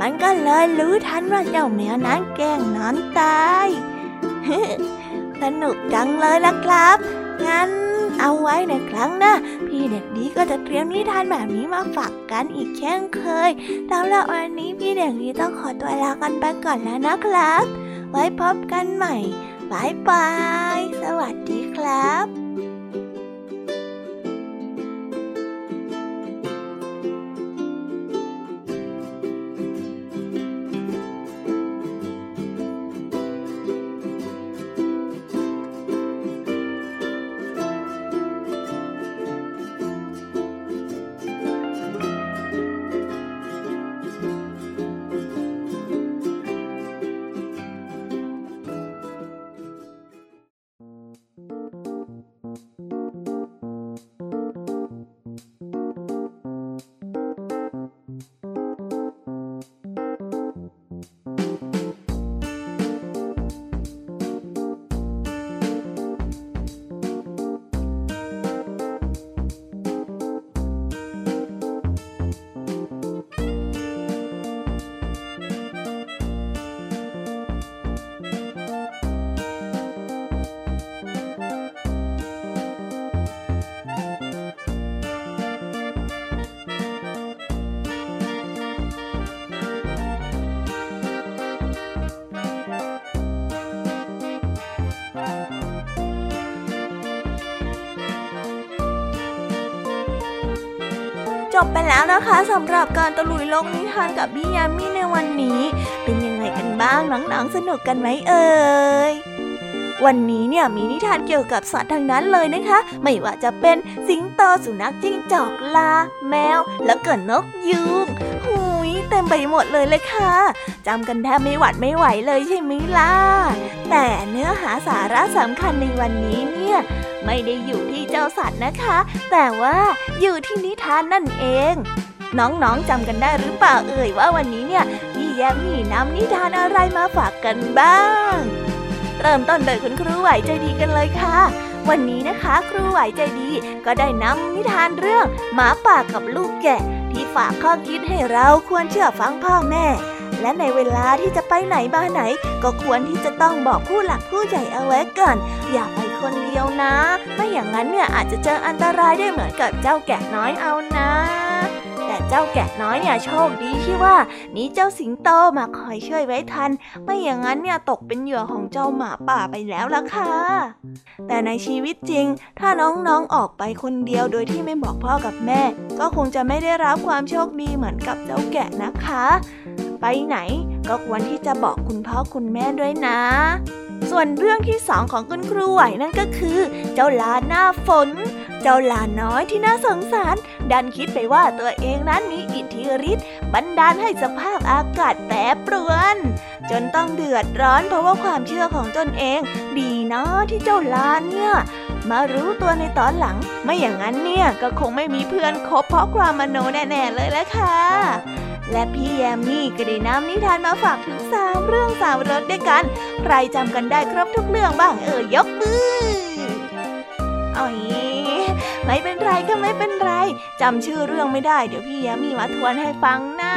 มันก็เลยรู้ทันว่าเจ้าแมวนั้นแกล้งนอนตาย สนุกจังเลยล่ะครับ งั้น เอาไว้ในครั้งหน้าพี่เด็กดีก็จะเตรียมนิทานแบบนี้มาฝากกันอีกเช่นเคยสำหรับวันนี้พี่เด็กดีต้องขอตัวลากันไปก่อนแล้วนะครับ ไว้พบกันใหม่บายบาย สวัสดีครับ แล้วนะคะสำหรับการตะลุยโลกนิทานกับพี่ยามีในวันนี้ เป็นยังไงกันบ้างน้องๆสนุกกันไหมเอ่ยวันนี้เนี่ยมีนิทานเกี่ยวกับสัตว์ทั้งนั้นเลยนะคะ ไม่ว่าจะเป็นสิงโตสุนัขจิ้งจอกลา แมว แล้วก็นกยูง ไปหมดเลยเลยค่ะจำกันแทบไม่หวัดไม่ไหวเลยใช่ไหมล่ะ แต่เนื้อหาสาระสำคัญในวันนี้เนี่ยไม่ได้อยู่ที่เจ้าสัตว์นะคะ แต่ว่าอยู่ที่นิทานนั่นเองน้องๆจำกันได้หรือเปล่าเอ่ยว่าวันนี้เนี่ยพี่แยมมีนำนิทานอะไรมาฝากกันบ้าง เริ่มต้นโดยคุณครูไหวใจดีกันเลยค่ะ วันนี้นะคะ ครูไหวใจดีก็ได้นำนิทานเรื่องหมาป่ากับลูกแกะ ที่ฝากข้อคิดให้เราควรเชื่อฟังพ่อแม่ และในเวลาที่จะไปไหนมาไหน ก็ควรที่จะต้องบอกผู้หลักผู้ใหญ่เอาไว้ก่อน อย่าไปคนเดียวนะ ไม่อย่างนั้นเนี่ยอาจจะเจออันตรายได้เหมือนกับเจ้าแกะน้อยเอานะ แต่เจ้าแกะน้อยเนี่ยโชคดีที่ว่ามีเจ้าสิงโตมาคอยช่วยไว้ทัน ไม่อย่างนั้นเนี่ยตกเป็นเหยื่อของเจ้าหมาป่าไปแล้วล่ะค่ะ แต่ในชีวิตจริง ถ้าน้องๆออกไปคนเดียวโดยที่ไม่บอกพ่อกับแม่ ก็คงจะไม่ได้รับความโชคดีเหมือนกับเจ้าแกะนะคะ ไปไหนก็ควรที่จะบอกคุณพ่อคุณแม่ด้วยนะ ส่วนเรื่องที่สองของคุณครูไหวนั่นก็คือ เจ้าลาหน้าฝน เจ้าลาน้อยที่น่าสงสาร ดันคิดไปว่าตัวเองนั้นมีอิทธิฤทธิ์บันดาลให้สภาพอากาศแปรปรวน จนต้องเดือดร้อนเพราะว่าความเชื่อของตนเอง ดีนะที่เจ้าลาเนี่ยมารู้ตัวในตอนหลัง ไม่อย่างนั้นเนี่ยก็คงไม่มีเพื่อนคบเพราะความมโนแน่ๆเลยแหละค่ะ และพี่แยมมี่ก็ได้นำนิทานมาฝากถึงสามเรื่องสามรสด้วยกัน ใครจำกันได้ครบทุกเรื่องบ้างเอ่ยยกมือเอาไม่เป็นไรก็ไม่เป็นไรจำชื่อเรื่องไม่ได้ เดี๋ยวพี่แยมมี่มาทวนให้ฟังนะ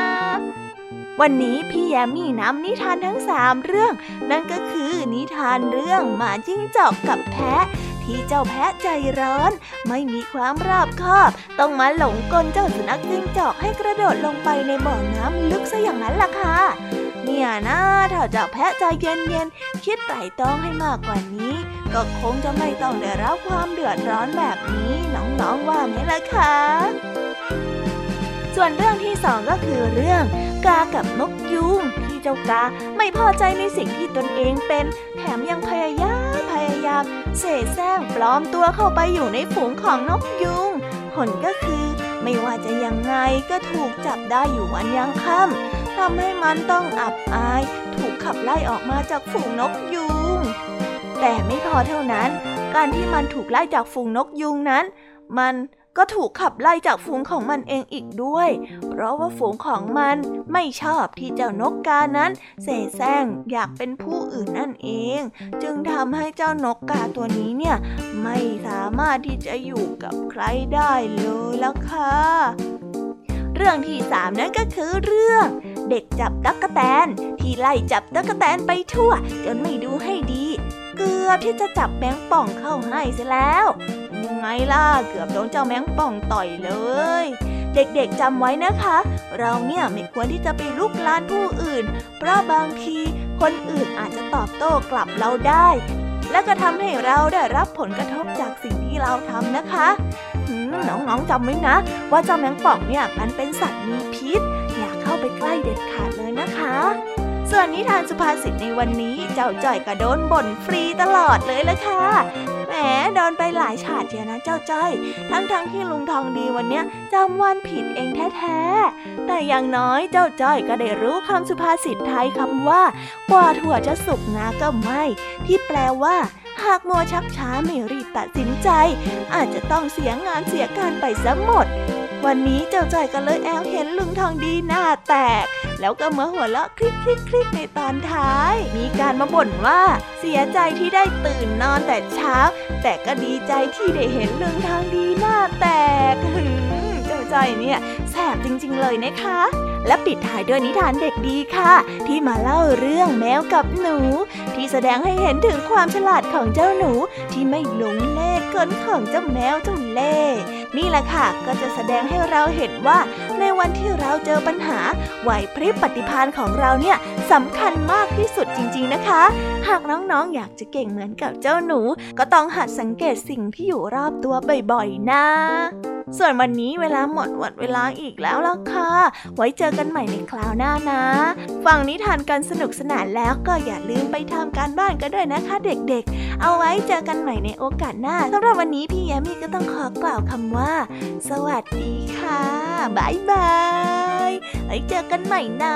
วันนี้พี่แยมมี่นำนิทานทั้งสามเรื่อง นั่นก็คือนิทานเรื่องหมาจิ้งจอกกับแพะ ที่เจ้าแพะใจร้อน ไม่มีความรอบคอบ ต้องมาหลงกลเจ้าสุนัขจิ้งจอกให้กระโดดลงไปในบ่อน้ำลึกซะอย่างนั้นล่ะค่ะเนี่ยนะถ้าเจ้าแพะใจเย็นๆคิดไตร่ตรองให้มากกว่านี้ ก็คงจะไม่ต้องได้รับความเดือดร้อนแบบนี้น้องๆว่าไหมล่ะคะส่วนเรื่องที่สองก็คือเรื่อง กากับนกยุงที่เจ้ากาไม่พอใจในสิ่งที่ตนเองเป็น แถมยังพยายามพ ยายามเสแสร้งปลอมตัวเข้าไปอยู่ในฝูงของนกยุง ผลก็คือไม่ว่าจะยังไงก็ถูกจับได้อยู่วันยังค่ำทำให้มันต้องอับอาย ถูกขับไล่ออกมาจากฝูงนกยุง แต่ไม่พอเท่านั้น การที่มันถูกไล่จากฝูงนกยุงนั้น มัน ก็ถูกขับไล่จากฝูงของมันเองอีกด้วย เพราะว่าฝูงของมันไม่ชอบที่เจ้านกกานั้นเสแสร้งอยากเป็นผู้อื่นนั่นเอง จึงทำให้เจ้านกกาตัวนี้เนี่ยไม่สามารถที่จะอยู่กับใครได้เลยละค่ะเรื่องที่สามนั่นก็คือเรื่อง เด็กจับตั๊กแตนที่ไล่จับตั๊กแตนไปทั่ว จนไม่ดูให้ดี เกือบที่จะจับแมงป่องเข้าให้เสียแล้ว ไงล่ะ เกือบโดนเจ้าแมงป่องต่อยเลย เด็กๆจำไว้นะคะ เราเนี่ยไม่ควรที่จะไปลุกลานผู้อื่น เพราะบางทีคนอื่นอาจจะตอบโต้กลับเราได้ และก็ทำให้เราได้รับผลกระทบจากสิ่งที่เราทำนะคะน้องๆจำไว้นะ ว่าเจ้าแมงป่องเนี่ยมันเป็นสัตว์มีพิษ อย่าเข้าไปใกล้เด็ดขาดเลยนะคะ ส่วนนิทานสุภาษิตในวันนี้เจ้าจ้อยกระโดนบ่นฟรีตลอดเลยละค่ะ โดนไปหลายฉาดเชียวนะเจ้าจ้อย ทั้งๆทที่ลุงทองดีวันเนี้ยจำวันผิดเองแท้ๆ แต่อย่างน้อยเจ้าจ้อยก็ได้รู้คำสุภาษิตไทยคำว่า กว่าถั่วจะสุกงาก็ไม่ ที่แปลว่า หากมัวชักช้าไม่รีบตัดสินใจ อาจจะต้องเสียงานเสียการไปซะหมด วันนี้เจ้าจ้อยก็เลยแอบเห็นลุงทองดีหน้าแตก แล้วก็มือหัวเราะคลิกคลิกคลิกในตอนท้าย มีการมาบ่นว่าเสียใจที่ได้ตื่นนอนแต่เช้า แต่ก็ดีใจที่ได้เห็นลุงทองดีหน้าแตกเจ้าจ้อยเนี่ยแสบจริง ๆ เลยนะคะ และปิดท้ายด้วยนิทานเด็กดีค่ะ ที่มาเล่าเรื่องแมวกับหนู ที่แสดงให้เห็นถึงความฉลาดของเจ้าหนู ที่ไม่หลงเล่ห์กลของเจ้าแมวเจ้าเล่นี่แหละค่ะ ก็จะแสดงให้เราเห็นว่า ในวันที่เราเจอปัญหาไหวพริบปฏิภาณของเราเนี่ยสำคัญมากที่สุดจริง ๆนะคะ หากน้องๆอยากจะเก่งเหมือนกับเจ้าหนู ก็ต้องหัดสังเกตสิ่งที่อยู่รอบตัวบ่อยๆนะ ส่วนวันนี้เวลาหมดวัดเวลาอีกแล้วล่ะค่ะ ไว้เจอกันใหม่ในคราวหน้านะ ฟังนิทานกันสนุกสนานแล้วก็อย่าลืมไปทำการบ้านกันด้วยนะคะ เด็กๆ เอาไว้เจอกันใหม่ในโอกาสหน้าสำหรับวันนี้พี่แยมี่ก็ต้องขอกล่าวคำว่า สวัสดีค่ะบายบาย ไว้เจอกันใหม่นะ